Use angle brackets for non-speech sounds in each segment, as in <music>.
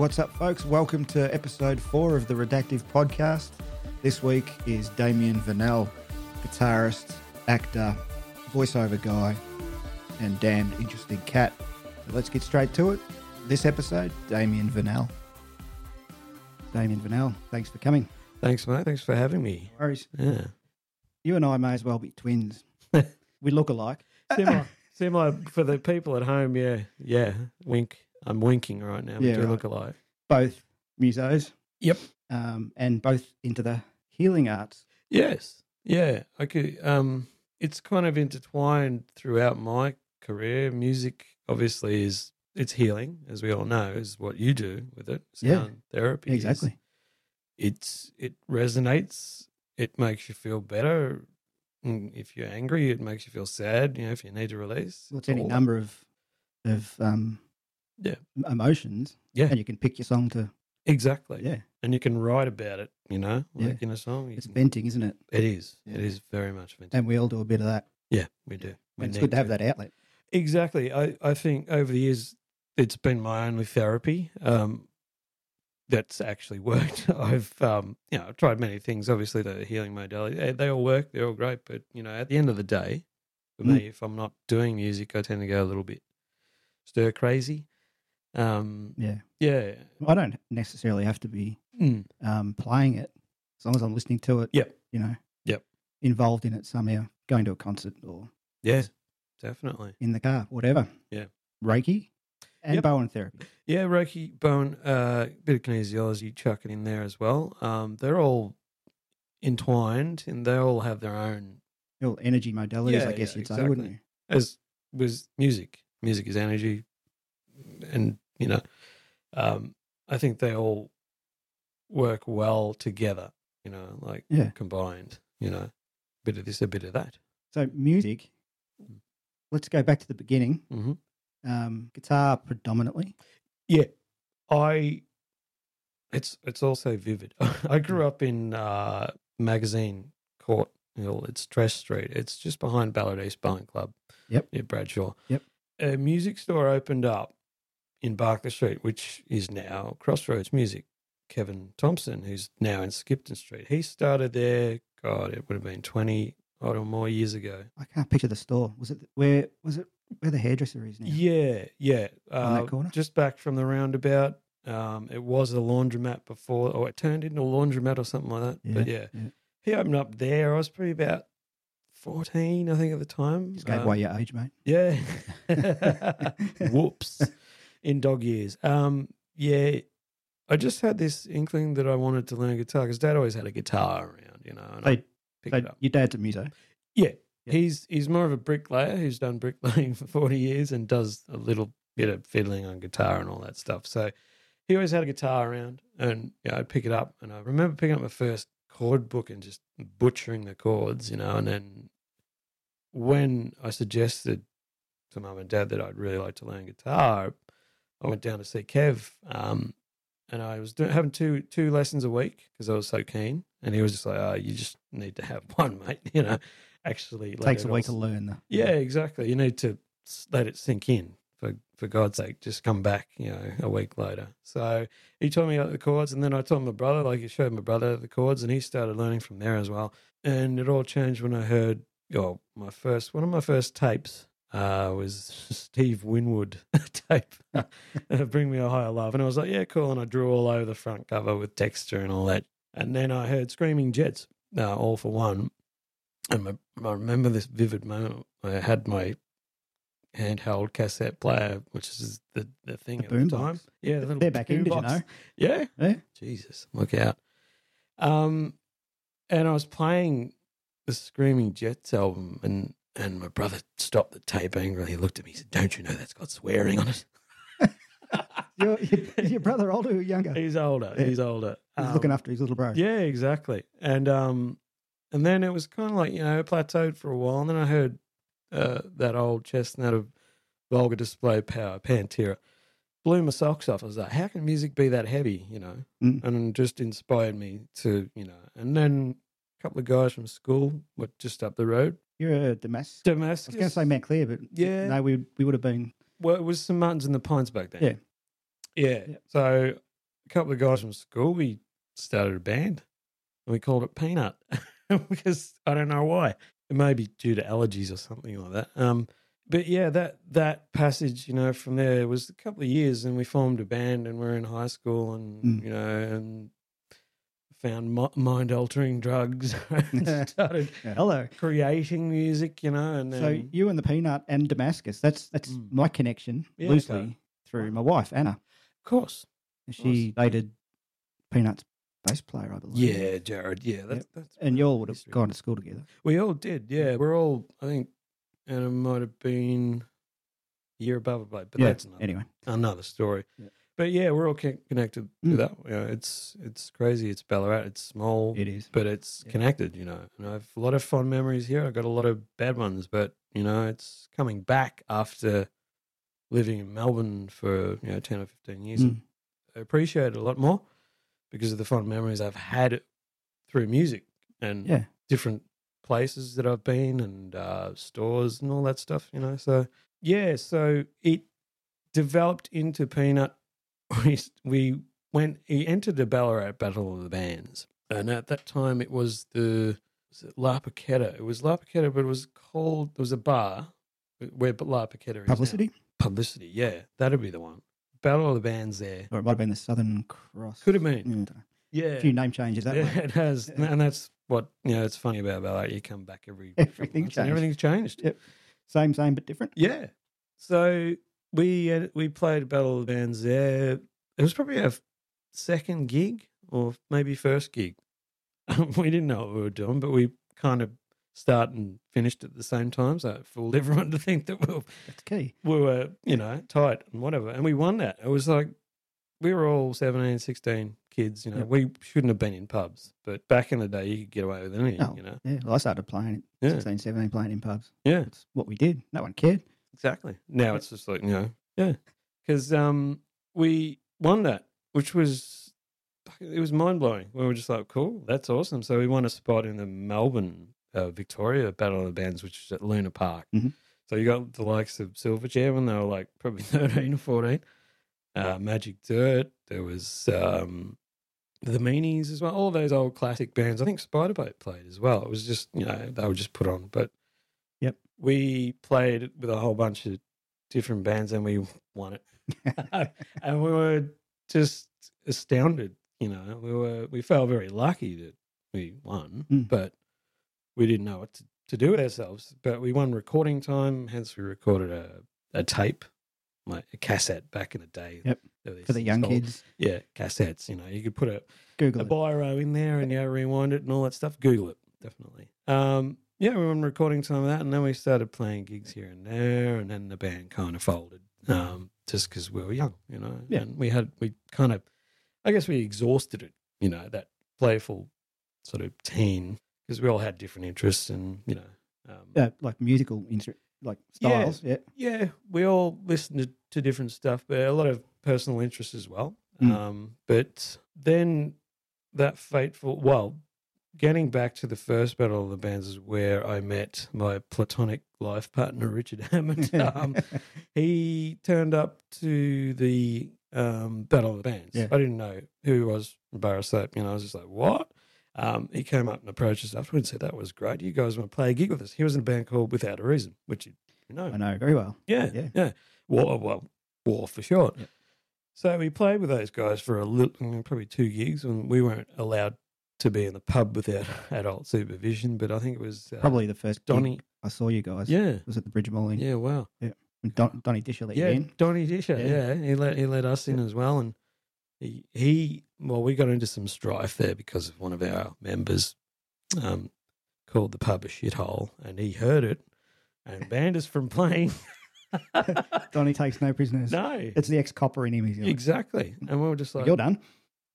What's up, folks? Welcome to episode four of the Redactive Podcast. This week is Damien Vanel, guitarist, actor, voiceover guy, and damned interesting cat. So let's get straight to it. This episode, Damien Vanel. Damien Vanel, thanks for coming. Thanks, mate. Thanks for having me. No worries. Yeah. You and I may as well be twins. <laughs> we look alike. Similar, similar for the people at home. Yeah. Yeah. Wink. I'm winking right now. Yeah, we do right. look alike. Both musos. Yep. Um, and both into the healing arts. Yes. Yeah. Okay. um, it's kind of intertwined throughout my career. Music obviously is it's healing, as we all know, is what you do with it. Yeah. Sound therapy. is- Exactly. it's it resonates. It makes you feel better. Mm, If you're angry, it makes you feel sad. You know, if you need to release, Well, it's any number of of um, Yeah. emotions. Yeah. and you can pick your song to. Exactly. Yeah, And you can write about it, you know, like Yeah. in a song. it's can- venting, isn't it? It is. Yeah. It is very much vintage. And we all do a bit of that. yeah, we do. We And it's good to have that outlet. Exactly. I, I think over the years, it's been my only therapy. Um, that's actually <laughs> worked. I've, um, you know, I've tried many things. Obviously, the healing modality, they, they all work. They're all great. But, you know, at the end of the day, for Mm. me, if I'm not doing music, I tend to go a little bit stir crazy. Um, Yeah, yeah. I don't necessarily have to be Mm. um, playing it as long as I'm listening to it. Yep. you know. Yep. Involved in it somehow, going to a concert or Yeah, definitely. in the car, whatever. Yeah. Reiki and Yep. Bowen therapy. Yeah, Reiki, Bowen, uh, bit of kinesiology, chuck it in there as well. Um, they're all entwined and they all have their own, All energy modalities, Yeah, I guess yeah, you'd say, wouldn't exactly. you? as was music. Music is energy. And, you know, um, I think they all work well together, you know, like Yeah. combined, you know, a bit of this, a bit of that. So music. Let's go back to the beginning. hmm Um, guitar predominantly. Yeah, I. It's it's also vivid. <laughs> I grew up in uh, magazine court hill. It's Dress Street. It's just behind Ballarat East Bowling Club. Yep. near Bradshaw. Yep. A music store opened up in Barker Street, which is now Crossroads Music. Kevin Thompson, who's now in Skipton Street, he started there. God, it would have been twenty odd or more years ago. I can't picture the store. Was it where was it where the hairdresser is now? Yeah, yeah. On that Uh, corner? Just back from the roundabout. Um, it was a laundromat before, or it turned into a laundromat or something like that. But yeah, yeah. he opened up there. I was probably about 14, I think, at the time. Just gave Um, away your age, mate. Yeah. <laughs> <laughs> Whoops. In dog years. Um, yeah. I just had this inkling that I wanted to learn guitar because dad always had a guitar around, you know, and I So, picked so it up. your dad's a muso. Yeah. Yeah. He's he's more of a bricklayer who's done bricklaying <laughs> for 40 years and does a little bit of fiddling on guitar and all that stuff. So he always had a guitar around and yeah, I'd pick it up and I remember picking up my first chord book and just butchering the chords, you know, and then when I suggested to mum and dad that I'd really like to learn guitar, I went down to see Kev um, and I was doing, having two two lessons a week because I was so keen. And he was just like, "Oh, you just need to have <laughs> one, mate. You know, actually let Takes it a week to learn. Yeah, exactly. You need to let it sink in. For for God's sake, just come back. You know, a week later. So he taught me the chords, and then I taught my brother. Like he showed my brother the chords, and he started learning from there as well. And it all changed when I heard. Oh, my first one of my first tapes uh, was Steve Winwood <laughs> tape. Bring me a higher love, and I was like, yeah, cool. And I drew all over the front cover with texture and all that. And then I heard Screaming Jets, uh, all for one. And my, I remember this vivid moment. I had my handheld cassette player, which is the, the thing The at the time. Yeah, the little They're back in, you know? Yeah. Yeah. Jesus, look out. Um, and I was playing the Screaming Jets album, and and my brother stopped the tape angrily. He looked at me. He said, "Don't you know that's got swearing on it?" <laughs> Your, is your brother older or younger? He's older. Yeah. He's older. He's Um, looking after his little bro. Yeah, exactly. And um, and then it was kind of like you know plateaued for a while, and then I heard uh, that old chestnut of vulgar display power, Pantera, blew my socks off. I was like, how can music be that heavy? You know, Mm. and just inspired me to you know. And then a couple of guys from school were just up the road, You're a Damascus. I was going to say Mount Clear, but Yeah. no, we we would have been. Well, it was St Martin's in the Pines back then. Yeah. Yeah. Yeah. So a couple of guys from school, we started a band and we called it Peanut <laughs> because I don't know why. It may be due to allergies or something like that. Um, but yeah, that that passage, you know, from there was a couple of years, and we formed a band, and we're in high school, and Mm. you know, and found mi- mind altering drugs, <laughs> and <laughs> started Yeah, hello. creating music, you know, and So you and the Peanut and Damascus, that's that's Mm. my connection Yeah, loosely okay. through my wife, Anna. of course, She dated Peanut's bass player, I believe. yeah, Jared, yeah, that's, that's And you all would have gone to school together. We all did, yeah. We're all, I think, Anna might have been a year above a blade, but yeah. that's another, Anyway. another story. Yeah. But yeah, we're all connected Mm. to that. You know, it's it's crazy. It's Ballarat. It's small, It is. but it's Yeah. connected. You know, and I have a lot of fond memories here. I got a lot of bad ones, but you know, it's coming back after living in Melbourne for you know ten or fifteen years. Mm. I appreciate it a lot more because of the fond memories I've had through music and Yeah. different places that I've been and uh, stores and all that stuff, you know. So yeah, so it developed into Peanut. <laughs> We we went. He entered the Ballarat Battle of the Bands, and at that time it was the was it La Paqueta. It was La Paqueta, but it was called. There was a bar where La Paqueta is now. Publicity? Publicity, yeah, that'd be the one. Battle of the Bands there. Or it might have been the Southern Cross. Could have been. Mm. Yeah, A few name changes that yeah, way. it has, and that's what you know. It's funny about Ballarat. You come back every Everything's and changed. everything's changed. Yep. Same, same, but different. Yeah. So we uh, we played Battle of the Bands there. It was probably our second gig or maybe first gig. <laughs> we didn't know what we were doing, but we kind of started and finished at the same time. So it fooled <laughs> everyone to think that we were, That's key. we were, you know, tight and whatever. And we won that. It was like we were all 17, 16 kids, you know. Yep. We shouldn't have been in pubs, but back in the day, you could get away with anything, Oh, you know. Yeah. Well, I started playing at Yeah. 16, 17, playing in pubs. Yeah. That's what we did. No one cared. Exactly. Now it's just like, you know, yeah. Because um, we won that, which was, it was mind blowing. We were just like, cool, that's awesome. So we won a spot in the Melbourne, uh, Victoria Battle of the Bands, which is at Luna Park. Mhm. So you got the likes of Silverchair when they were like probably <laughs> 13 or 14, uh, Magic Dirt. There was um, the Meanies as well, all those old classic bands. I think Spiderbait played as well. It was just, you know, they were just put on. But. We played with a whole bunch of different bands and we won it. <laughs> <laughs> and we were just astounded, you know. We were we felt very lucky that we won, Mm. but we didn't know what to, to do with ourselves. But we won recording time, hence we recorded a, a tape, like a cassette back in the day. Yep. There were these For the young called- kids, Yeah, cassettes. You know, you could put a, Google a it. biro in there and you yeah, rewind it and all that stuff. Google it, definitely. Um, yeah, we were recording some of that, and then we started playing gigs here and there, and then the band kind of folded, um, just because we were young, you know. Yeah. And we had we kind of, I guess we exhausted it, you know, that playful sort of teen, because we all had different interests, and you know, um, Uh, like musical, instru- like Yeah. styles. Yeah. yeah, we all listened to, to different stuff, but a lot of personal interests as well. Mm. Um, but then that fateful, well, getting back to the first battle of the bands is where I met my platonic life partner, Richard Hammond. <laughs> um, he turned up to the um, battle of the bands. Yeah. I didn't know who he was, embarrassed that, you know, I was just like, what? Um, he came up and approached us afterwards and said, that was great. You guys want to play a gig with us? He was in a band called Without a Reason, which you, know. I know very well. Yeah, Yeah. yeah, War, well, war for short. Yeah. So we played with those guys for a little, probably two gigs, and we weren't allowed to be in the pub without <laughs> adult supervision. But I think it was uh, Probably the first Donny. I saw you guys. Yeah, Was at the Bridge in yeah, wow, when Don, Donny Disher let yeah, you in. Donny Disher. Yeah. Yeah. he let he let us in as well, and he, he well, we got into some strife there because of one of our members um, called the pub a shithole, and he heard it and banned us from playing. <laughs> Donny takes no prisoners. no, It's the ex copper in him. Like, exactly, and we were just like, You're done.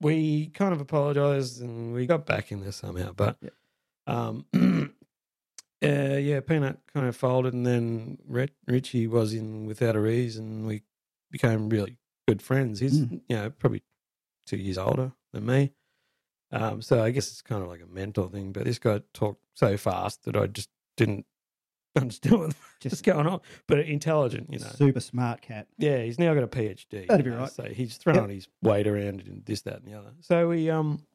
We kind of apologized and we got back in there somehow. But Yeah. um, <clears throat> uh, yeah, Peanut kind of folded, and then Richie was in without a reason. We became really good friends. He's Mm. you know probably two years older than me. Um, so I guess it's kind of like a mentor thing. But this guy talked so fast that I just didn't <laughs> understand what's Just doing, just going on, but intelligent, you know. super smart cat. Yeah, he's now got a PhD. That'd be know, right. So he's throwing Yep. his weight around and this, that, and the other. So we um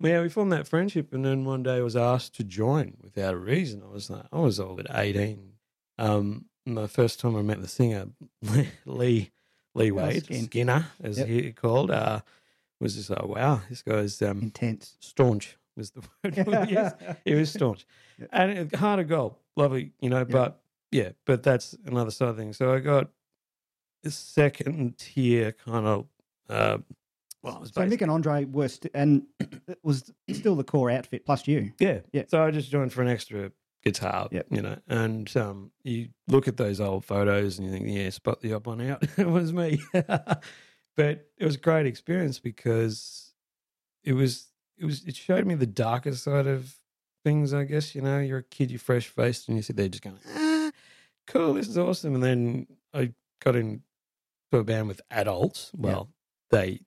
yeah, we formed that friendship and then one day I was asked to join without a reason. I was like I was all at eighteen. Um my first time I met the singer, <laughs> Lee Lee Wade, Skin. Skinner, as Yep. he called, uh, was just like, wow, this guy's um Intense. staunch was the <laughs> word we used. He was staunch. Yeah. And hard of gold, lovely, you know, but yeah, but that's another side of things. So I got a second tier kind of, uh, well, it was So Mick and Andre were, st- and it was still the core outfit plus you. yeah, Yeah. So I just joined for an extra guitar, Yep. you know, and um, you look at those old photos and you think, yeah, spot the up one out. <laughs> it was me. <laughs> but it was a great experience because it was, it was, it showed me the darker side of things, I guess. You know, you're a kid, you're fresh faced, and you sit there just going, ah, cool, this is awesome. And then I got into a band with adults. Well, they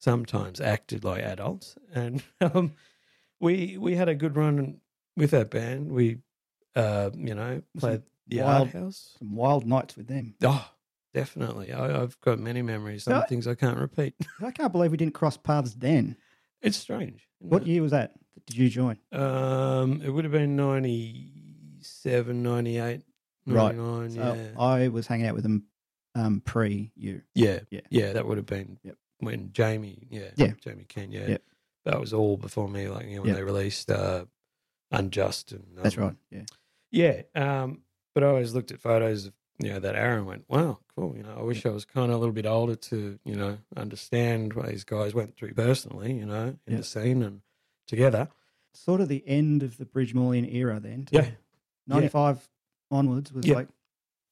sometimes acted like adults. And <laughs> um, we we had a good run with that band. We, uh, you know, played the wild- Art House. Some wild nights with them. Oh, definitely. I, I've got many memories, some No. things I can't repeat. <laughs> I can't believe we didn't cross paths then. It's strange. What year was that? Did you join? Um, it would have been 97, 98, Right. 99, So yeah. I was hanging out with them um, pre you. yeah. Yeah. Yeah, that would have been Yep. when Jamie, yeah. Yeah. Jamie Ken, yeah. Yep. That was all before me, like, you know, when Yep. they released uh, Unjust. and That's um, right. Yeah. Yeah. Um, but I always looked at photos of, know, that and went, wow, cool. You know, I wish I was kind of a little bit older to, you know, understand what these guys went through personally, you know, in Yeah. the scene and together. Sort of the end of the Bridge Mall Inn era then. Yeah. 95 onwards was Yeah. like,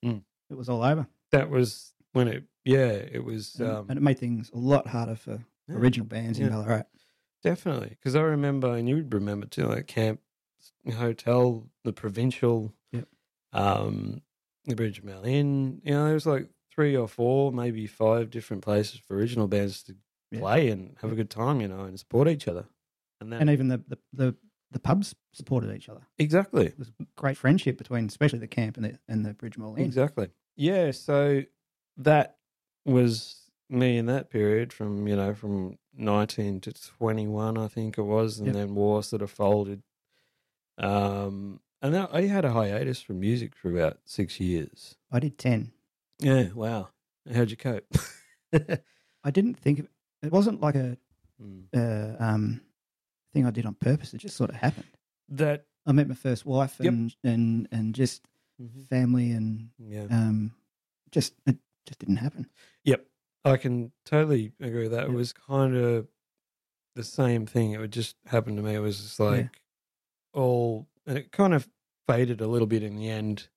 Mm. it was all over. That was when it, yeah, it was. And, Um, and it made things a lot harder for Yeah. original bands in Yeah. Ballarat. Definitely, because I remember, and you would remember too, like Camp Hotel, the Provincial, Yep. um, the Bridge Mall Inn. You know, there was like three or four, maybe five different places for original bands to Yeah. play and have a good time, you know, and support each other. And that And even the, the, the, the pubs supported each other. exactly, It was great friendship between, especially the camp and the, and the Bridge Mall Inn. exactly, yeah. So that was me in that period, from you know, from nineteen to twenty one, I think it was, and Yep. then war sort of folded. Um, and I had a hiatus from music for about six years. I did 10. Yeah, wow. How'd you cope? <laughs> I didn't think of, it wasn't like a Mm. uh, um, thing I did on purpose. It just sort of happened. that, I met my first wife Yep. and, and, and just family and yeah, um, just, it just didn't happen. Yep, I can totally agree with that. It was kind of the same thing. It would just happen to me. It was just like all, and it kind of faded a little bit in the end.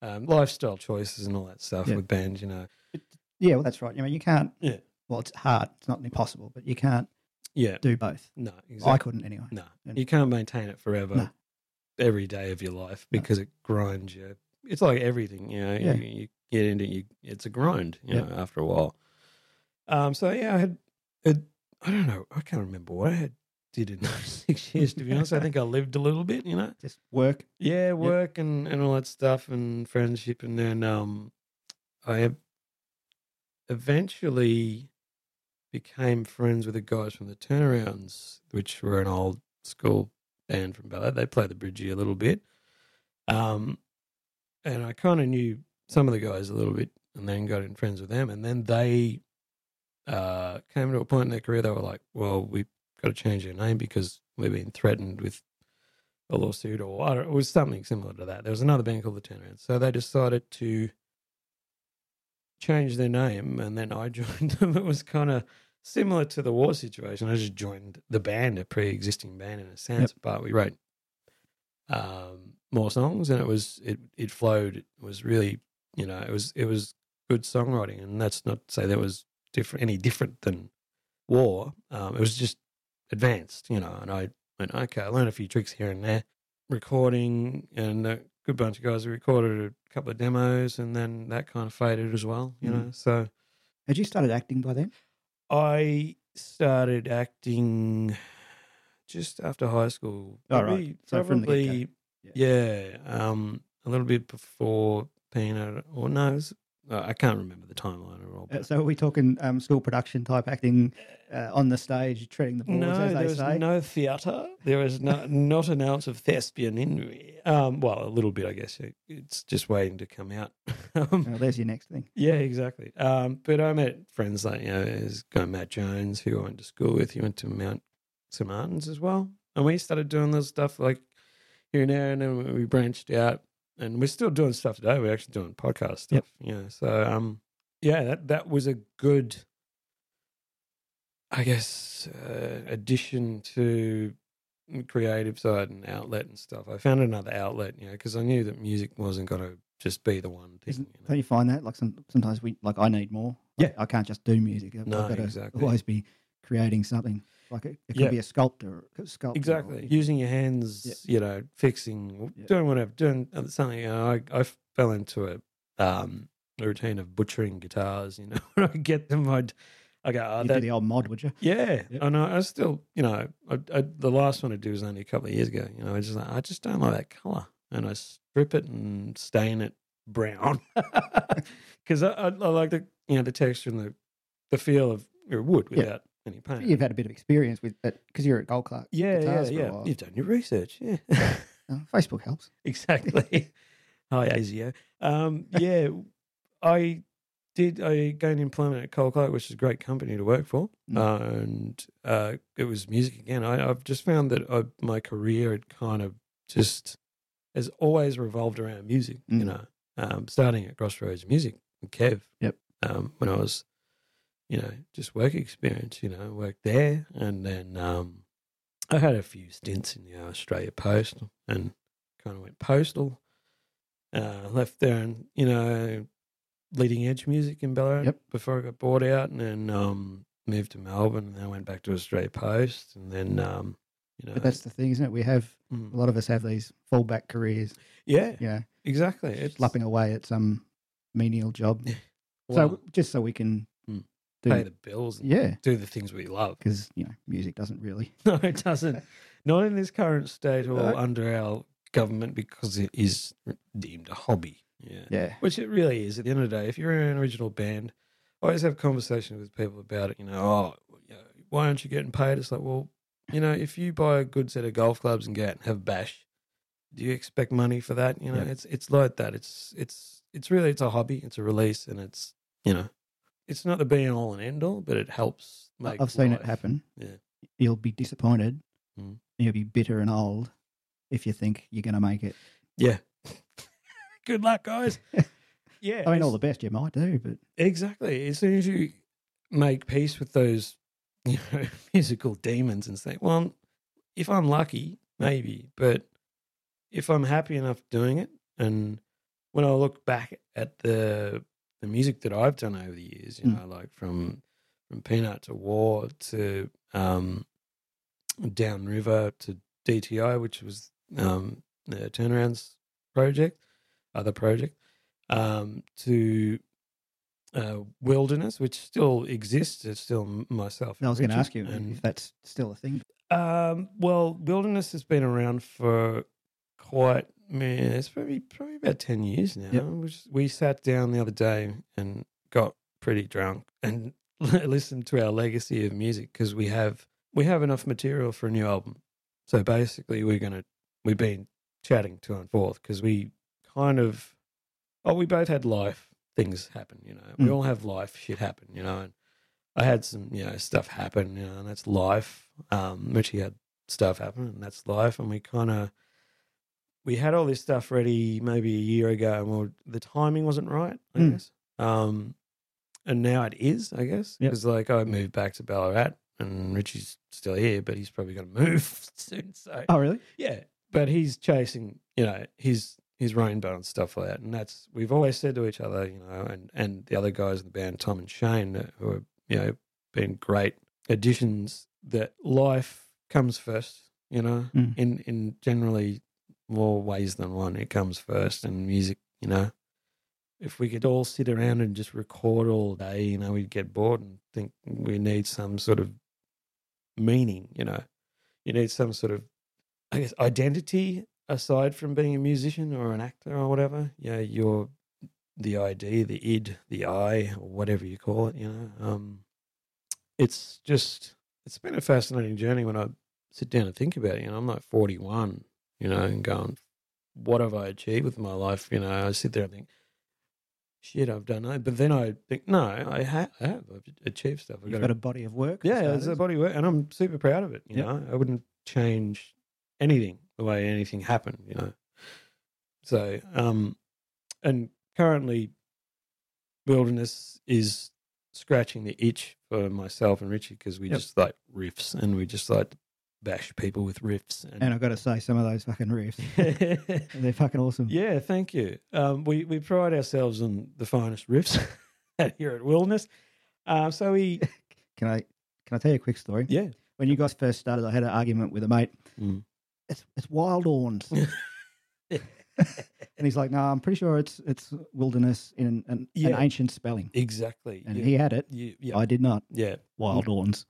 Um, lifestyle choices and all that stuff Yeah. with bands, you know. Yeah, well, that's right. You know, you can't, Yeah. well, it's hard. It's not impossible, but you can't Yeah, do both. no, I couldn't anyway. No, And- you can't maintain it forever, No. every day of your life No. because it grinds you. It's like everything, you know. Yeah. You, you get into you, it's a grind, you Yeah. know. After a while, um. So yeah, I had, had, I don't know, I can't remember what I had did in those <laughs> six years. To be honest, I think I lived a little bit, you know. Just work. Yeah, work and, and all that stuff and friendship, and then um, I eventually became friends with the guys from the Turnarounds, which were an old school band from Ballarat. They played the bridgie a little bit, um, and I kind of knew some of the guys a little bit, and then got in friends with them, and then they uh, came to a point in their career they were like, "Well, we've got to change our name because we've been threatened with." a lawsuit or it was something similar to that. There was another band called the Turnaround. So they decided to change their name and then I <laughs> joined them. It was kind of similar to the war situation. I just joined the band, a pre existing band in a sense, but we wrote um, more songs and it was it it flowed. It was really you know, it was it was good songwriting and that's not to say that was different any different than war. Um, it was just advanced, you know, and I went, okay, I learned a few tricks here and there, recording, and a good bunch of guys recorded a couple of demos, and then that kind of faded as well, you Mm. know. So Had you started acting by then? I started acting just after high school. Oh, right. Probably, So from the probably get-go. yeah. Um, a little bit before Peanut, or no, it was, uh, I can't remember the timeline at all. Uh, so are we talking um, school production type acting uh, on the stage, treading the boards, no, as there they was say? no theatre. There was no, not an ounce of thespian in me. Um, well, a little bit, I guess. It's just waiting to come out. <laughs> um, Well, there's your next thing. yeah, exactly. Um, but I met friends like, you know, there's guy Matt Jones, who I went to school with. He went to Mount St. Martin's as well. And we started doing this stuff like here and there, and then we branched out. And we're still doing stuff today. We're actually doing podcast stuff. Yep. Yeah. So, um, yeah, that, that was a good, I guess, uh, addition to creative side and outlet and stuff. I found another outlet, you know, because I knew that music wasn't going to just be the one thing. Isn't, you know. don't you find that? Like some, sometimes we, like I need more. Yeah. I can't just do music. I've, No, I've got to exactly. always be creating something. Like it, it could Yeah. be a sculptor, sculptor. or- Exactly. Using your hands, Yeah. you know, fixing, Yeah. doing whatever, doing something. You know, I, I fell into a, um, a routine of butchering guitars. You know, <laughs> when I get them, I'd, I go, oh, that, the old mod, would you? yeah. Yep. And I, I still, you know, I, I, the last one I did was only a couple of years ago. You know, I just, I just don't like that color, and I strip it and stain it brown <laughs> because I, I, I like the, you know, the texture and the, the feel of your wood without any paint. You've had a bit of experience with it because you're at Gold Clark. Yeah, yeah, Guitars for a yeah. You've done your research, yeah. <laughs> Uh, Facebook helps. <laughs> exactly. <laughs> Hi, ASIO. Um, yeah, I did. I gained employment at Gold Clark, which is a great company to work for, Mm. and uh, it was music again. I, I've just found that I, my career had kind of just has always revolved around music. You Mm. know, um, starting at Crossroads Music, Kev. Yep. Um, when I was, you know, just work experience. You know, worked there, and then um, I had a few stints in the Australia Post and kind of went postal. Uh, left there and, you know, leading edge music in Ballarat Yep. before I got bought out and then um, moved to Melbourne and then went back to Australia Post and then, um, you know, But that's the thing, isn't it? We have mm, a lot of us have these fallback careers. yeah, Yeah, exactly. It's lapping away at some menial job. <laughs> so just so we can. Do, pay the bills and yeah, do the things we love. because you know music doesn't really. <laughs> No, it doesn't. <laughs> Not in this current state or No. under our government because it is deemed a hobby. Yeah. Yeah, Which it really is. At the end of the day, if you're in an original band, I always have conversations with people about it. You know, oh, you know, why aren't you getting paid? It's like, well, you know, if you buy a good set of golf clubs and go out and have a bash, do you expect money for that? You know, Yeah. it's it's like that. It's it's it's really it's a hobby. It's a release, and it's you know, it's not the be all and end all, but it helps make. I've seen it happen. Yeah. You'll be disappointed. Mm. You'll be bitter and old if you think you're going to make it. Yeah. <laughs> Good luck, guys. yeah. <laughs> I mean, all the best you might do, but Exactly. As soon as you make peace with those, <laughs> you know, musical demons and say, well, if I'm lucky, maybe, but if I'm happy enough doing it, and when I look back at the the music that I've done over the years, you Mm. know, like from from Peanut to War to um, Downriver to DTI, which was um, the Turnarounds project, other project, um, to uh, Wilderness, which still exists. It's still myself. I was going to ask you and if that's still a thing. um, well, Wilderness has been around for quite man, it's probably probably about ten years now. Yep. Which we sat down the other day and got pretty drunk and <laughs> listened to our legacy of music because we have we have enough material for a new album. So basically, we're gonna we've been chatting to and forth because we kind of oh we both had life things happen. You know, we Mm. all have life shit happen. You know, and I had some, you know, stuff happen, you know, and that's life. Um, Richie had stuff happen, and that's life. And we kind of, we had all this stuff ready maybe a year ago, and well, the timing wasn't right, I Mm. guess. Um, and now it is, I guess, Yep. because like I moved back to Ballarat, and Richie's still here, but he's probably going to move <laughs> soon. So Oh, really? yeah, but he's chasing, you know, his his rainbow and stuff like that, and that's we've always said to each other, you know, and and the other guys in the band, Tom and Shane, who have you know been great additions. That life comes first, you know, Mm. in in generally more ways than one. It comes first, and music, you know. If we could all sit around and just record all day, you know, we'd get bored and think we need some sort of meaning, you know. You need some sort of I guess identity aside from being a musician or an actor or whatever, yeah, you're the ID, the id, the I, or whatever you call it. You know, um, it's just it's been a fascinating journey when I sit down and think about it. You know, I'm like 41, you know, and going, what have I achieved with my life? You know, I sit there and think, shit, I've done that. But then I think, no, I, ha- I have. I've achieved stuff. I've You've got a body of work. yeah, it's a body work, and I'm super proud of it. You Yep. know, I wouldn't change anything the way anything happened. You know, so um, and currently, wilderness is scratching the itch for myself and Richie because we Yep. just like riffs and we just like bash people with riffs And I've got to say, some of those fucking riffs, <laughs> they're fucking awesome. yeah, thank you. Um, we we pride ourselves on the finest riffs <laughs> here at Wilderness. Um, so we, <laughs> Can I can I tell you a quick story? yeah, When you guys first started, I had an argument with a mate. Mm. It's it's wild horns. and he's like, no, I'm pretty sure it's it's wilderness in an, an, Yeah. an ancient spelling. exactly. And You- he had it. yeah, I did not. yeah. Wild horns.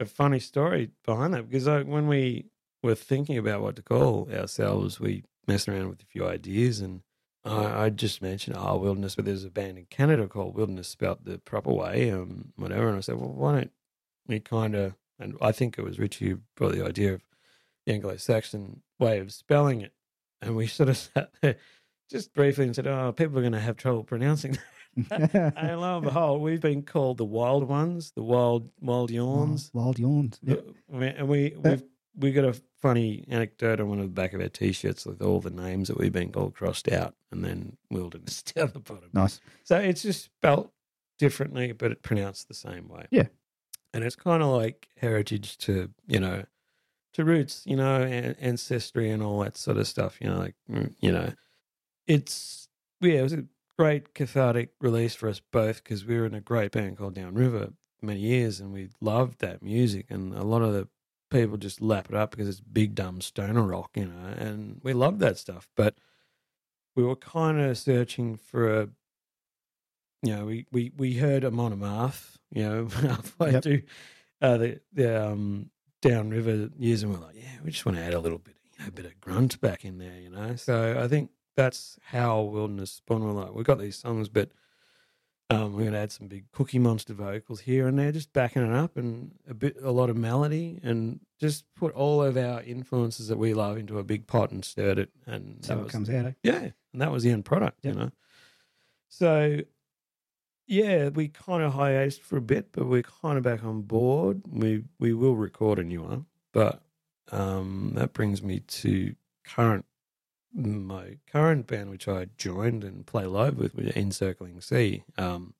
A funny story behind that because when we were thinking about what to call ourselves, we messed around with a few ideas, and I, I just mentioned oh wilderness, but there's a band in Canada called Wilderness, spelled the proper way, um, whatever. And I said, well, why don't we kind of? And I think it was Richie who brought the idea of the Anglo-Saxon way of spelling it, and we sort of <laughs> sat there just briefly and said, oh, people are going to have trouble pronouncing that. And lo and behold, we've been called the wild ones, the wild wild yawns. Wild yawns. Yep. Uh, And we we've we got a funny anecdote on one of the back of our t-shirts with all the names that we've been called crossed out, and then wilderness <laughs> down the bottom. Nice. So it's just spelt differently, but it pronounced the same way. Yeah. and it's kind of like heritage to you know to roots, you know, and ancestry and all that sort of stuff. You know, like mm, you know, it's yeah, it was a great cathartic release for us both because we were in a great band called Downriver for many years, and we loved that music, and a lot of the people just lap it up because it's big dumb stoner rock, you know, and we loved that stuff, but we were kind of searching for a you know, we, we, we heard a monomath, you know, <laughs> halfway Yep. through uh, the, the um, downriver years, and we're like, yeah, we just want to add a little bit, you know, a bit of grunt back in there, you know. So I think that's how Wilderness Spawn. We're like, we've got these songs, but um, we're going to add some big Cookie Monster vocals here and there, just backing it up, and a bit, a lot of melody, and just put all of our influences that we love into a big pot and stirred it, and that what was comes out. Eh? yeah, and that was the end product, Yep. you know. So, yeah, we kind of hiatused for a bit, but we're kind of back on board. We we will record a new one, but um, that brings me to current my current band, which I joined and play live with, with Encircling Sea, um,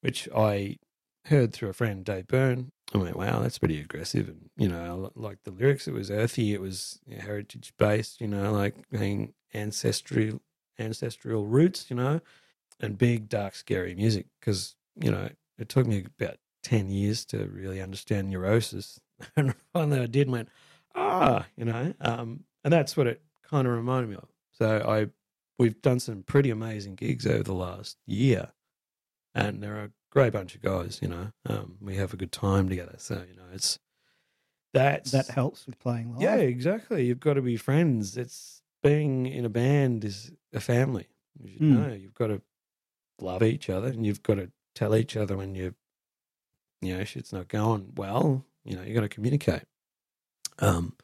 which I heard through a friend, Dave Byrne. I went, wow, that's pretty aggressive. And, you know, like the lyrics, it was earthy, it was heritage based, you know, like being ancestral, ancestral roots, you know, and big, dark, scary music. Because, you know, it took me about 10 years to really understand neurosis. <laughs> And finally I did went, ah, you know, um, and that's what it kind of reminded me of. So I, we've done some pretty amazing gigs over the last year, and there are a great bunch of guys. You know, um, we have a good time together. So you know, it's that's That helps with playing live. yeah, exactly. You've got to be friends. It's being in a band is a family. You should Mm. know. You've got to love each other, and you've got to tell each other when you, you know, shit's not going well. You know, you got to communicate. Um.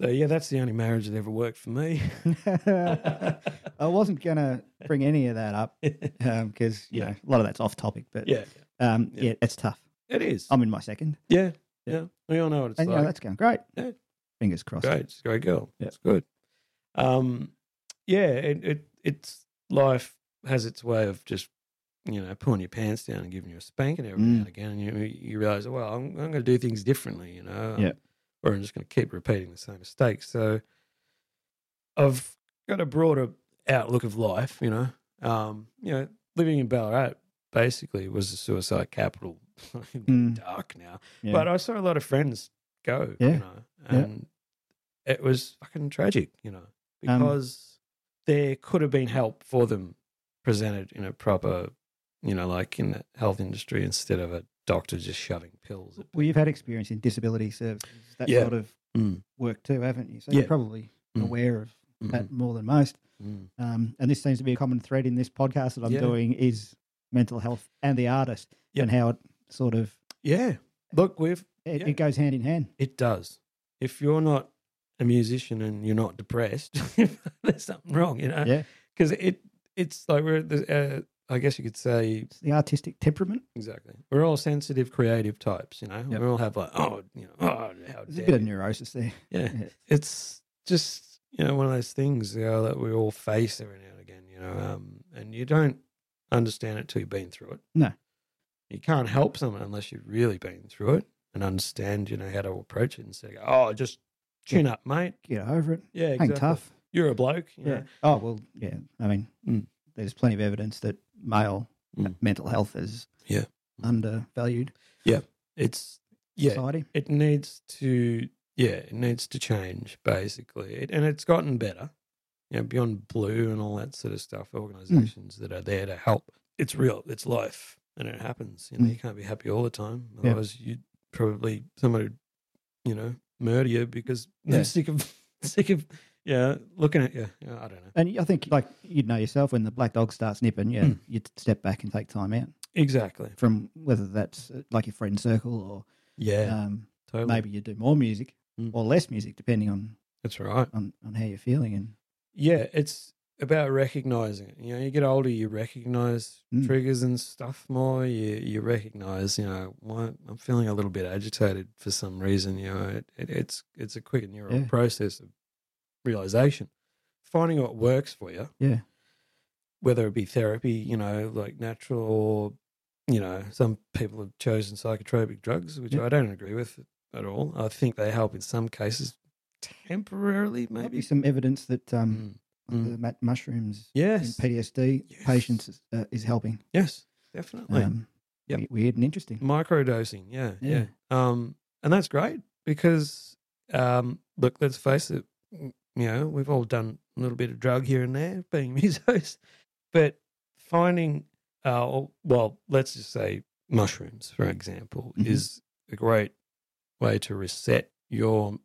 So yeah, that's the only marriage that ever worked for me. <laughs> I wasn't gonna bring any of that up because you Yeah. know a lot of that's off topic, but yeah, um, Yeah. it's tough. it is. I'm in my second, yeah, Yeah. We all know what it's and like. yeah, that's going great. Yeah. Fingers crossed. great. She's a great girl. Yeah. It's good. Um, yeah, it, it it's life has its way of just you know pulling your pants down and giving you a spanking every now Mm. and again, and you you realize, well, I'm, I'm going to do things differently, you know. Yeah. Or I'm just going to keep repeating the same mistakes. So I've got a broader outlook of life, you know. Um, you know, living in Ballarat basically was a suicide capital. <laughs> Mm. Dark now. Yeah. But I saw a lot of friends go, Yeah. you know, Yeah. and it was fucking tragic, you know, Um, because there could have been help for them presented in a proper, you know, like in the health industry instead of a doctor just shoving pills. At well, you've had experience in disability services, that Yeah. sort of Mm. work too, haven't you? So Yeah. you probably Mm. aware of Mhm. that more than most. Mm. Um, and this seems to be a common thread in this podcast that I'm Yeah. doing is mental health and the artist Yep. and how it sort of Yeah. Look, we've it, Yeah. it goes hand in hand. It does. If you're not a musician and you're not depressed, <laughs> there's something wrong, you know. Yeah. Because it it's like we're the, uh, I guess you could say It's the artistic temperament. exactly. We're all sensitive, creative types, you know. Yep. We all have like, oh, you know, oh, how There's a dare bit of you. neurosis there. yeah. <laughs> Yeah. It's just you know one of those things you know, that we all face every now and again, you know, um, and you don't understand it till you've been through it. No. You can't help someone unless you've really been through it and understand, you know, how to approach it and say, "Oh, just chin up, mate." Get over it. Yeah, Hang tough. You're a bloke. You Yeah. know? Oh well. Yeah. I mean, Mm. There's plenty of evidence that male Mm. mental health is Yeah. undervalued Yeah, It's yeah. society. It needs to yeah. It needs to change basically, it, and it's gotten better. You know, beyond blue and all that sort of stuff, organisations that are there to help. It's real. It's life, and it happens. You know, Mm. you can't be happy all the time. Yeah. Otherwise, you'd probably somebody, would, you know, murder you because Yeah. they're sick of <laughs> sick of yeah looking at you. Yeah, I don't know. And I think, like you'd know yourself, when the black dog starts nipping, yeah, Mm. you'd step back and take time out Exactly. from whether that's uh, like your friend circle or Yeah. um, totally. maybe you do more music Mm. or less music, depending on, That's right. on on how you're feeling. And Yeah, it's about recognizing it. You know, you get older, you recognize Mm. triggers and stuff more. You you recognize, you know, why I'm feeling a little bit agitated for some reason. You know, it, it, it's it's a quick neural Yeah. process of realization, finding what works for you. yeah, Whether it be therapy, you know, like natural, or you know, some people have chosen psychotropic drugs, which Yeah. I don't agree with at all. I think they help in some cases temporarily, maybe some evidence that um, Mm. the ma- mushrooms Yes. in PTSD Yes. patients is, uh, is helping. Yes, definitely. Um, Yep. Weird and interesting. Microdosing, yeah, yeah, Yeah. Um, and that's great because, um, look, let's face it, you know, we've all done a little bit of drug here and there, <laughs> being musos, but finding, uh, well, let's just say mushrooms, for example, Mhm. is a great way to reset your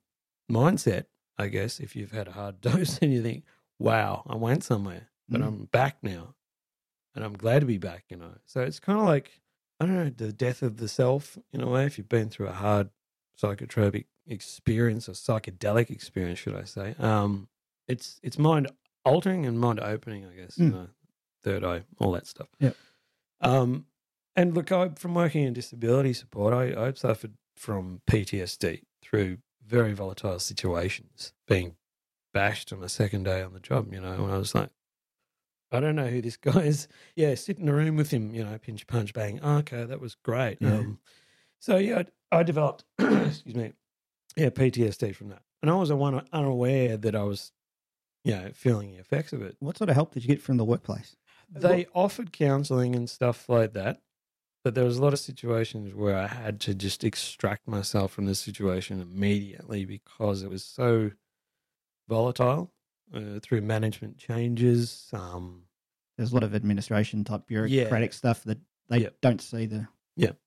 mindset. I guess if you've had a hard <laughs> dose and you think, "Wow, I went somewhere, but Mm. I'm back now." and I'm glad to be back, you know. So it's kind of like I don't know the death of the self in a way. If you've been through a hard psychotropic experience or psychedelic experience, should I say? Um, it's it's mind altering and mind opening, I guess. You Mm. know, third eye, all that stuff. Yeah. Um, and look, I from working in disability support, I I suffered from PTSD through very volatile situations, being bashed on the second day on the job. You know, when I was like. I don't know who this guy is. <laughs> Yeah, sit in a room with him, you know, pinch, punch, bang. Oh, okay, that was great. Yeah. Um, so yeah, I, I developed, <clears throat> excuse me, yeah, PTSD from that, and I was one unaware that I was, you know, feeling the effects of it. What sort of help did you get from the workplace? They offered counselling and stuff like that, but there was a lot of situations where I had to just extract myself from the situation immediately because it was so volatile uh, through management changes. Um, There's a lot of administration type bureaucratic Yeah. stuff that they Yep. don't see the Yep.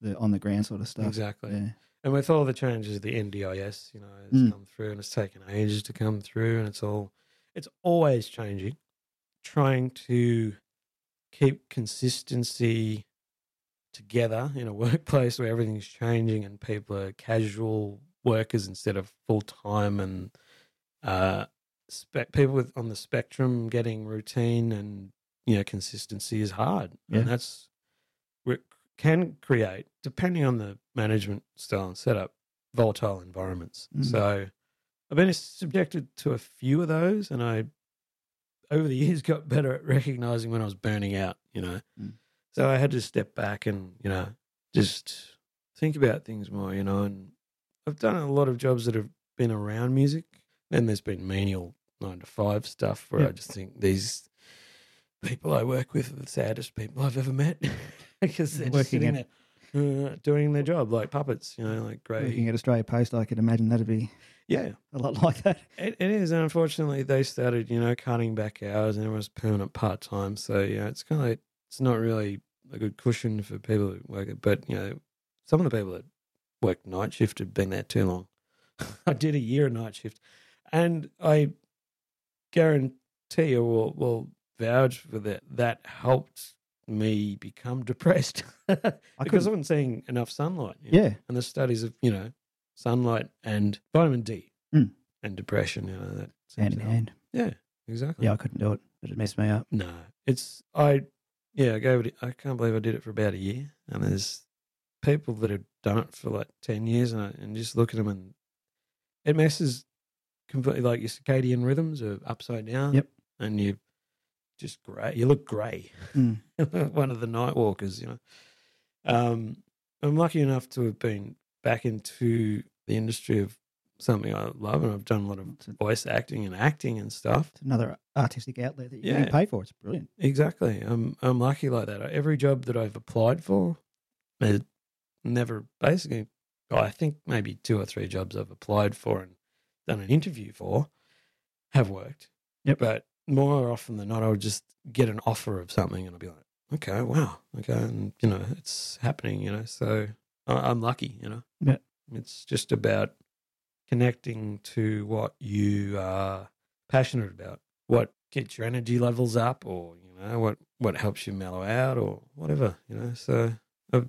the on the ground sort of stuff. exactly. Yeah. And with all the changes, the NDIS, you know, has Mm. come through and it's taken ages to come through, and it's all, it's always changing. Trying to keep consistency together in a <laughs> workplace where everything's changing and people are casual workers instead of full time, and uh, spe- people with on the spectrum getting routine and you know consistency is hard, Yeah. and that's we can create, depending on the management style and setup, volatile environments. Mm. So I've been subjected to a few of those, and I, over the <laughs> years, got better at recognizing when I was burning out, you know. Mm. So I had to step back and, you know, just think about things more, you know. And I've done a lot of jobs that have been around music. Then there's been menial nine to five stuff where Yeah. I just think these people I work with are the saddest people I've ever met <laughs> because they're just Working sitting at- there uh, doing their job like puppets, you know, like great. Working at Australia Post, I could imagine that'd be Yeah, a lot like that. it, it is. And unfortunately, they started, you know, cutting back hours and everyone's permanent part time. So, yeah, it's kind of it's not really a good cushion for people who work it. But, you know, some of the people that work night shift have been there too long. <laughs> I did a year of night shift and I guarantee you will will vouch for that. That helped me become depressed <laughs> because I couldn't- wasn't seeing enough sunlight. you know? yeah, and the studies of you know sunlight and vitamin D Mm. and depression. You know that hand in hand. Yeah, exactly. Yeah, I couldn't do it. It messed me up. No, it's I. Yeah, I gave it. I can't believe I did it for about a year. And there's people that have done it for like ten years, and I, and just look at them and it messes completely. Like your circadian rhythms are upside down. Yep. and you just grey. You look grey. Mm. <laughs> One of the night walkers, you know. Um, I'm lucky enough to have been back into the industry of something I love, and I've done a lot of voice acting and acting and stuff. it's another artistic outlet that you Yeah. can pay for. It's brilliant. Exactly. I'm I'm lucky like that. Every job that I've applied for, it never basically. I think maybe two or three jobs I've applied for and done an interview for have worked. Yep. But more often than not, I would just get an offer of something and I'd be like, okay, wow, okay, and you know, it's happening. You know, so I, I'm lucky. You know, Yeah. It's just about connecting to what you are passionate about what gets your energy levels up or you know what what helps you mellow out or whatever you know so i've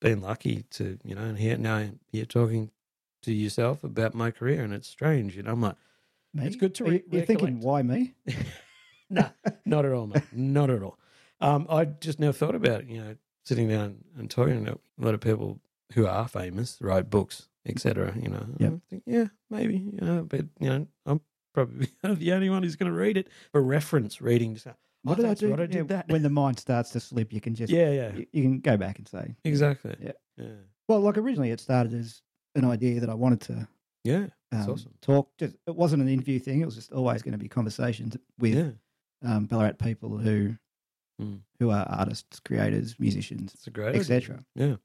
been lucky to you know and here now you're talking to yourself about my career and it's strange you know i'm like Me? It's good to re- You're thinking, why me? <laughs> no not at all mate not at all um i just never thought about it you know sitting down and talking to a lot of people who are famous write books etc you know Yep. I think yeah maybe you know but you know i'm probably <laughs> the only one who's going to read it for reference reading just What oh, did I do? right, I Yeah, that. When the <laughs> mind starts to slip, you can just yeah, yeah, you, you can go back and say exactly. Yeah. yeah, Well, like originally, it started as an idea that I wanted to yeah. That's um, awesome. talk. Just it wasn't an interview thing. It was just always going to be conversations with yeah, um, Ballarat people who Mm. who are artists, creators, musicians, it's a great, idea. etc. Yeah,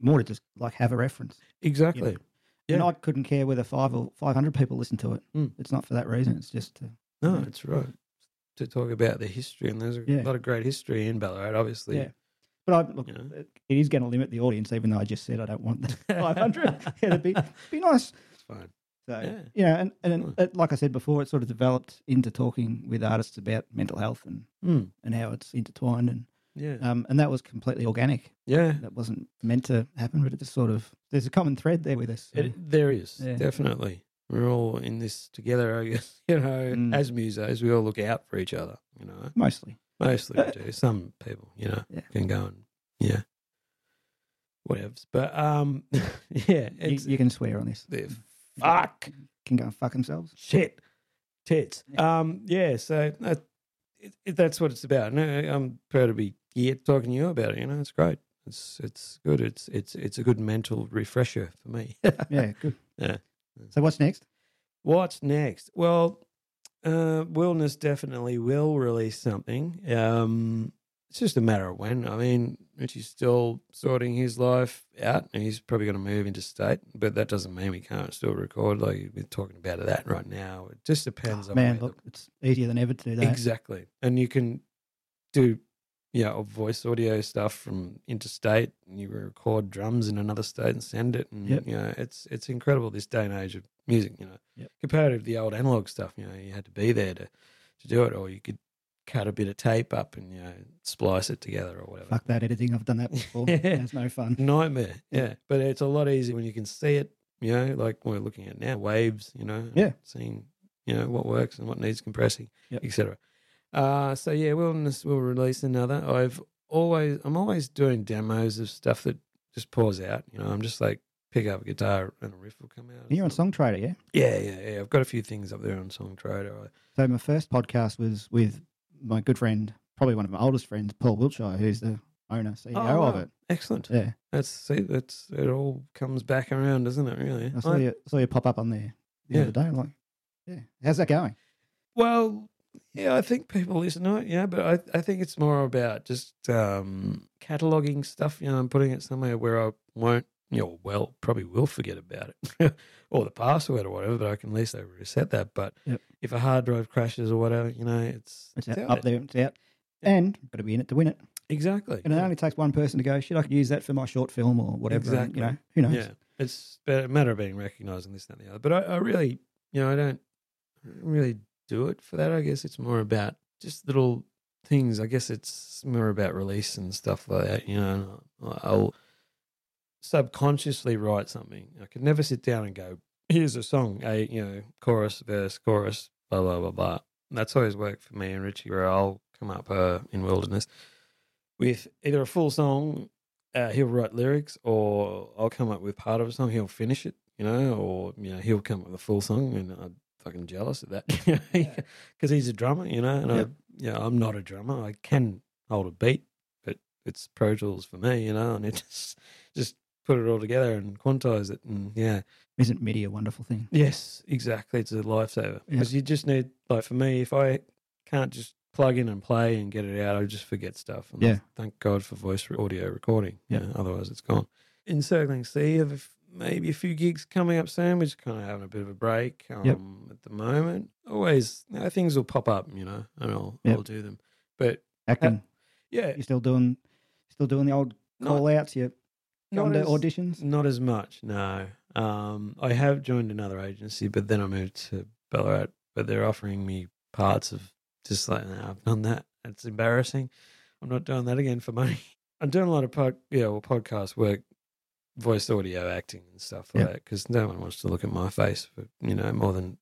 More to just like have a reference. exactly. And Yeah. I couldn't care whether five or five hundred people listen to it. Mm. It's not for that reason. It's just to, No, Yeah. it's right. To talk about the history, and there's a Yeah. lot of great history in Ballarat, obviously. Yeah. But I look, You know? it is going to limit the audience, even though I just said I don't want the <laughs> five hundred. <laughs> It'd be be nice. So Yeah. and and it, like I said before, it sort of developed into talking with artists about mental health and Mm. and how it's intertwined, and Yeah, um and that was completely organic. yeah. That wasn't meant to happen, but it just sort of there's a common thread there with us. so- It, there is Yeah. definitely. We're all in this together, I <laughs> guess. You know, Mm. as musos, we all look out for each other. You know, mostly. mostly we do. <laughs> Some people, you know, Yeah. can go and yeah, whatevs. But um, <laughs> yeah, You, it's you can swear on this. Fuck Can go and fuck themselves. shit tits. Um, yeah. So that, it, it, that's what it's about. No, I'm proud to be here talking to you about it. You know, it's great. It's it's good. It's it's it's a good mental refresher for me. <laughs> Yeah, good. Yeah. So what's next? What's next? Well, uh, Wilderness definitely will release something. Um, it's just a matter of when. I mean, Richie's still sorting his life out, and he's probably going to move into state, but that doesn't mean we can't still record. Like we're talking about that right now. It just depends Oh, on man, where the- look, it's easier than ever to do that. Exactly. And you can do, you know, voice audio stuff from interstate and you record drums in another state and send it. And, Yep. you know, it's it's incredible this day and age of music, you know. Yep. Compared to the old analog stuff, you know, you had to be there to, to do it or you could cut a bit of tape up and, you know, splice it together or whatever. Fuck that editing. I've done that before. <laughs> Yeah. It's no fun. Nightmare. Yeah. But it's a lot easier when you can see it, you know, like we're looking at now, waves, you know, Yeah. seeing, you know, what works and what needs compressing, Yep. etc. Uh, so yeah, Wilderness will release another. I've always, I'm always doing demos of stuff that just pours out. You know, I'm just like pick up a guitar and a riff will come out. You're on Songtradr, yeah? Yeah, yeah, yeah. I've got a few things up there on Songtradr. I- So my first podcast was with my good friend, probably one of my oldest friends, Paul Wiltshire, who's the owner, CEO Oh, of it. Excellent. Yeah. That's see, that's it. All comes back around, doesn't it? Really. I saw I- you saw you pop up on there the Yeah. other day. I'm like, yeah. How's that going? Well, yeah, I think people listen to it, yeah, but I, I think it's more about just um, cataloging stuff. You know, and putting it somewhere where I won't, you know, well, probably will forget about it <laughs> or the password or whatever, but I can at least reset that. But Yep. if a hard drive crashes or whatever, you know, it's, It's, it's out, up there. It's out. And got to be in it to win it. Exactly. And it yeah. only takes one person to go, shit, I could use that for my short film or whatever. and, Exactly. you know, who knows? Yeah, it's a matter of being recognised and this, that, and the other. But I, I really, you know, I don't I don't really do it for that. I guess it's more about just little things. I guess it's more about release and stuff like that. You know, I'll subconsciously write something. I could never sit down and go, "Here's a song," a you know, chorus, verse, chorus, blah blah blah blah. And that's always worked for me and Richie, where I'll come up uh, in Wilderness with either a full song. Uh, he'll write lyrics, or I'll come up with part of a song. He'll finish it, you know, or you know, he'll come up with a full song, and I'm fucking jealous of that <laughs> because he's a drummer, you know, and Yep. I, yeah, I'm not a drummer. I can hold a beat, but it's Pro Tools for me, you know, and it <laughs> just put it all together and quantize it, and yeah, Isn't MIDI a wonderful thing? Yes, exactly. It's a lifesaver Yeah. because you just need, like, for me, if I can't just plug in and play and get it out, I just forget stuff. And Yeah. Thank God for voice re- audio recording. Yeah. Yeah. Otherwise, it's gone. Encircling Sea have maybe a few gigs coming up soon. We're just kind of having a bit of a break um, Yep. at the moment. Always, you know, things will pop up, you know, and I'll, Yep. I'll do them. But Acting. yeah, You're still doing, still doing the old call outs. You're going to as- auditions. Not as much, no. Um, I have joined another agency, but then I moved to Ballarat. But they're offering me parts of just like, no, I've done that. It's embarrassing. I'm not doing that again for money. <laughs> I'm doing a lot of pod, yeah, well, podcast work, voice audio acting and stuff like that because no one wants to look at my face for you know more than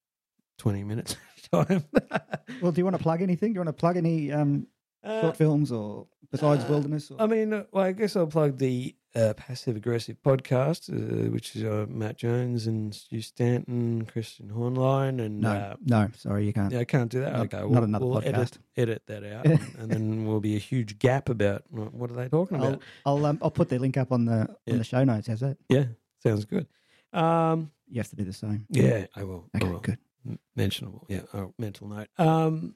twenty minutes <laughs> at a time. <laughs> Well, do you want to plug anything? Do you want to plug any um, Uh, short films or besides uh, Wilderness? Or? I mean, uh, well, I guess I'll plug the uh, Passive Aggressive podcast, uh, which is uh, Matt Jones and Stu Stanton, Christian Hornline, and no, uh, no, sorry, you can't. yeah, I can't do that. Not- okay, not we'll, another we'll podcast. Edit, edit that out, <laughs> and, then will be a huge gap about what are they talking I'll about. I'll, um, I'll put the link up on the Yeah. on the show notes. How's that? Yeah, sounds good. Um, You have to do the same. yeah, I will. I Okay, will. good. Mentionable. Yeah, oh, mental note. Um,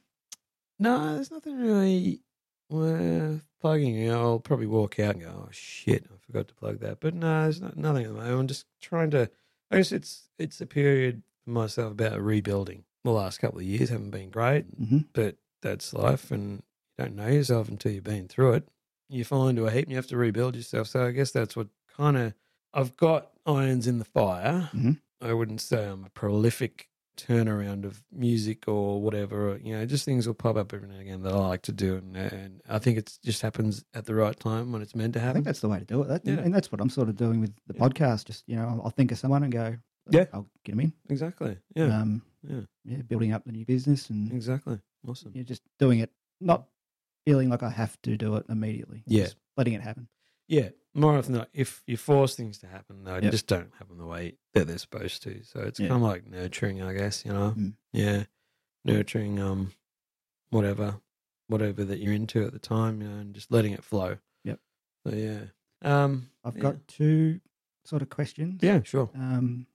no, there's nothing really worth plugging. You know, I'll probably walk out and go, "Oh shit, I forgot to plug that." But no, there's not, nothing at the moment. I'm just trying to. I guess it's it's a period for myself about rebuilding. The last couple of years haven't been great, hmm but that's life, and you don't know yourself until you've been through it. You fall into a heap, and you have to rebuild yourself. So I guess that's what kind of I've got irons in the fire. Mhm. I wouldn't say I'm a prolific turnaround of music or whatever. Or, you know, just things will pop up every now and again that I like to do, and, and I think it just happens at the right time when it's meant to I happen. think that's the way to do it. That, Yeah. And that's what I'm sort of doing with the Yeah. podcast. Just you know, I'll, I'll think of someone and go, Yeah. I'll get them in. exactly. Yeah. um, yeah. yeah, building up the new business and Exactly. Awesome. yeah, just doing it, not feeling like I have to do it immediately. Yeah. just letting it happen. Yeah, more often than not, if you force things to happen, they Yep. just don't happen the way that they're supposed to. So it's Yeah. kind of like nurturing, I guess. You know, Mm. yeah, nurturing, um, whatever, whatever that you're into at the time, you know, and just letting it flow. Yep. So yeah, um, I've yeah. got two sort of questions. yeah, sure, Um,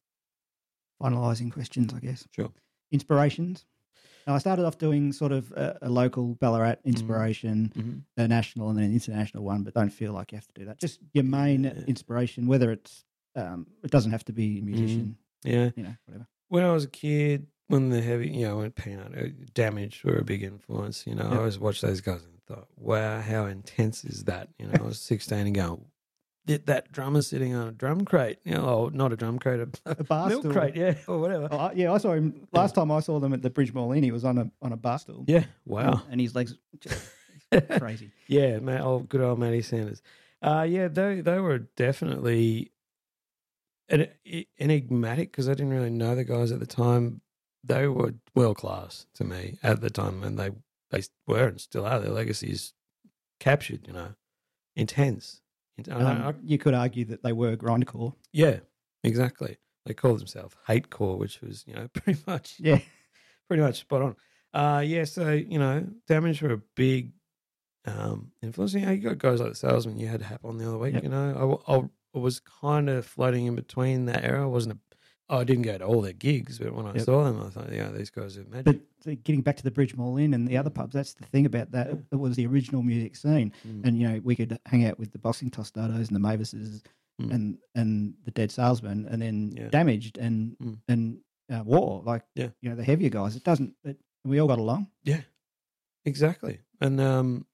finalising questions, I guess. Sure. Inspirations. Now, I started off doing sort of a, a local Ballarat inspiration, hmm a national and then an international one, but don't feel like you have to do that. Just your main Yeah. inspiration, whether it's um, it doesn't have to be a Mm-hmm. musician, yeah. you know, whatever. When I was a kid, when the heavy, you know, when Peanut, uh, Damaged were a big influence. You know, Yep. I always watched those guys and thought, wow, how intense is that? You know, I was <laughs> 16 and going, that, that drummer sitting on a drum crate, you know, oh, not a drum crate, a, A bar milk stool. crate, yeah, or whatever. Oh, I- yeah, I saw him last time I saw them at the Bridge Mall Inn. He was on a on a bar stool. Yeah, wow. and his legs <laughs> crazy. yeah, man, old, good old Matty Sanders. Uh, yeah, they they were definitely en- enigmatic because I didn't really know the guys at the time. They were world class to me at the time, and they they were and still are. Their legacy is captured, you know, intense. I Um, I- you could argue that they were grindcore. yeah, exactly. They called themselves hate core, which was you know <laughs> pretty much Yeah, pretty much spot on. Uh, yeah, so you know, damage were a big um, influence. You know, you got guys like the salesman. You had Hap on the other week. Yep. You know, I, I, I was kind of floating in between that era. I wasn't. A, I didn't go to all their gigs, but when I Yep. saw them, I thought, yeah, these guys are magic. but getting back to the Bridge Mall Inn and the other pubs, that's the thing about that. Yeah. It was the original music scene, Mm. and you know we could hang out with the Boxing Tostados and the Mavises Mm. and and the Dead Salesman, and then Yeah. Damaged and Mm. and uh, War, like Yeah. you know the heavier guys. It doesn't. It, we all got along. yeah, exactly. And um,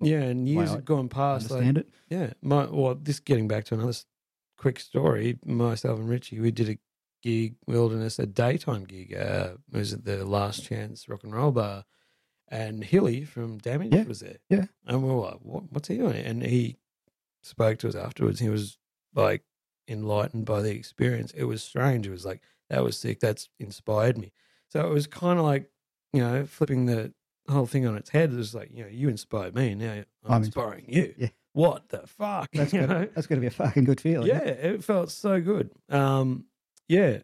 yeah, and years I had gone past. like- Understand it? Yeah, my well, this getting back to another quick story. Myself and Richie, we did a gig, Wilderness, a daytime gig. Uh, it was at the Last Chance Rock and Roll Bar, and Hilly from Damage Yeah, was there. yeah. and we were like, what, "What's he doing?" And he spoke to us afterwards. He was like enlightened by the experience. It was strange. It was like that was sick. That's inspired me. So it was kind of like you know flipping the whole thing on its head. It was like you know you inspired me. Now I'm, I'm inspiring you. Yeah. What the fuck? That's <laughs> You got know? that's got to be a fucking good feeling. yeah, it felt so good. Um, yeah,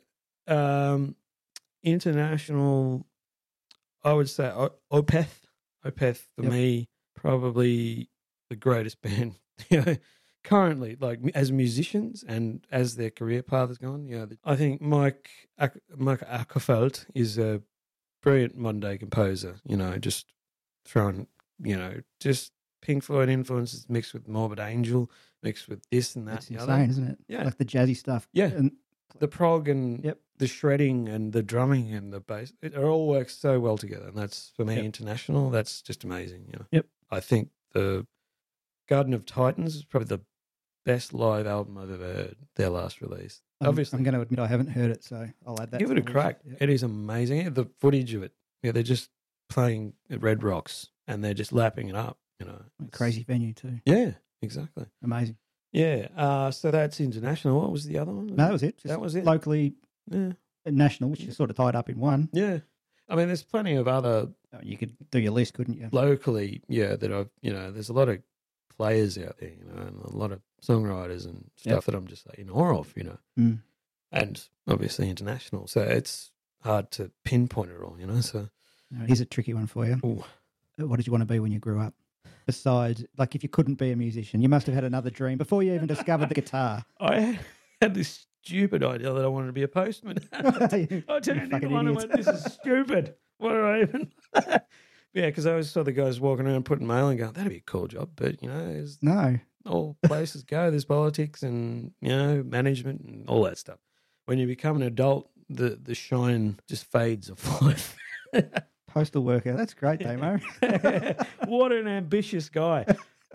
um, international. I would say O- Opeth. Opeth for Yep. me probably the greatest <laughs> band. You know, currently, like as musicians and as their career path has gone. You know, I think Mike Ak- Mike Åkerfeldt is a brilliant modern day composer. You know, just throwing you know just Pink Floyd influences mixed with Morbid Angel, mixed with this and that. That's and the insane, other. isn't it? Yeah. Like the jazzy stuff. Yeah. And The prog and Yep. the shredding and the drumming and the bass, it, all works so well together. And that's for me Yep. international. That's just amazing. You know. Yep. I think the Garden of Titans is probably the best live album I've ever heard. Their last release. I'm, Obviously, I'm going to admit I haven't heard it, so I'll add that. give to it a crack. Yeah. It is amazing. The footage of it. Yeah, they're just playing at Red Rocks and they're just lapping it up. You know, Crazy venue too. Yeah, exactly. Amazing. Yeah. Uh, so that's international. What was the other one? No, that was it. Just That was it. Locally yeah. national, which is sort of tied up in one. Yeah. I mean, there's plenty of other Oh, You could do your list, couldn't you? locally, yeah, that I've, you know, there's a lot of players out there, you know, and a lot of songwriters and stuff Yep. that I'm just like in awe of, you know, Mm. and obviously international. So it's hard to pinpoint it all, you know. So Here's a tricky one for you. Ooh. What did you want to be when you grew up? Besides, like, if you couldn't be a musician, you must have had another dream before you even discovered the <laughs> guitar. I had this stupid idea that I wanted to be a postman. <laughs> <laughs> I turned into one and went, this is stupid. What do I even? yeah, because I always saw the guys walking around putting mail and going, that'd be a cool job. But, you know, there's No. all places go. There's politics and, you know, management and all that stuff. When you become an adult, the, the shine just fades off life. Postal worker. That's great, Damo. <laughs> what an ambitious guy.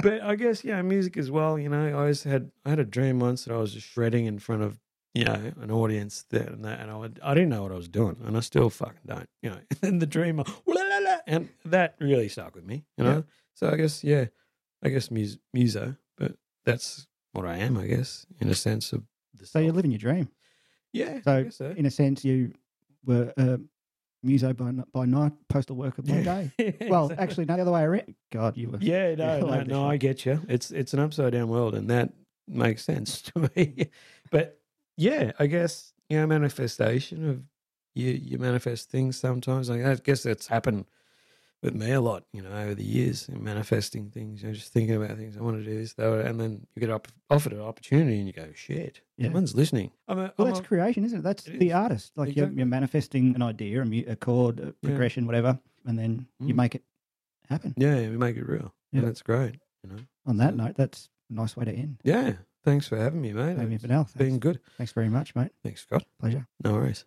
But I guess, know, music as well, you know, I always had I had a dream once that I was just shredding in front of, you know, an audience there and that and I would I didn't know what I was doing and I still fucking don't, you know. <laughs> And the dream "Wah, la, la, la," and that really stuck with me, you know. Yeah. So I guess yeah, I guess mus- muso, but that's what I am, I guess, in a sense of the so you're living your dream. Yeah, I So, so. in a sense, you were a muso by, by night, postal worker by day. <laughs> Well, Exactly. actually, no, the other way around. God, you were. Yeah, <laughs> no, all no, no, I get you. It's it's an upside down world, and that makes sense <laughs> to me. but yeah, I guess you know, manifestation of you you manifest things sometimes. I guess that's happened with me a lot, you know, over the years, in manifesting things. You know, just thinking about things. I want to do this, that, and then you get up offered an opportunity, and you go, "Shit, Yeah. someone's listening." I'm a, Well, I'm that's a- creation, isn't it? That's It the is. artist. Like you're, you're manifesting an idea, a, mu- a chord, a progression, whatever, and then you Mm. make it happen. yeah, we make it real, Yeah. and that's great. You know, On that So- note, that's a nice way to end. yeah. Thanks for having me, mate. It's Fennell, been good. Thanks very much, mate. Thanks, Scott. Pleasure. No worries.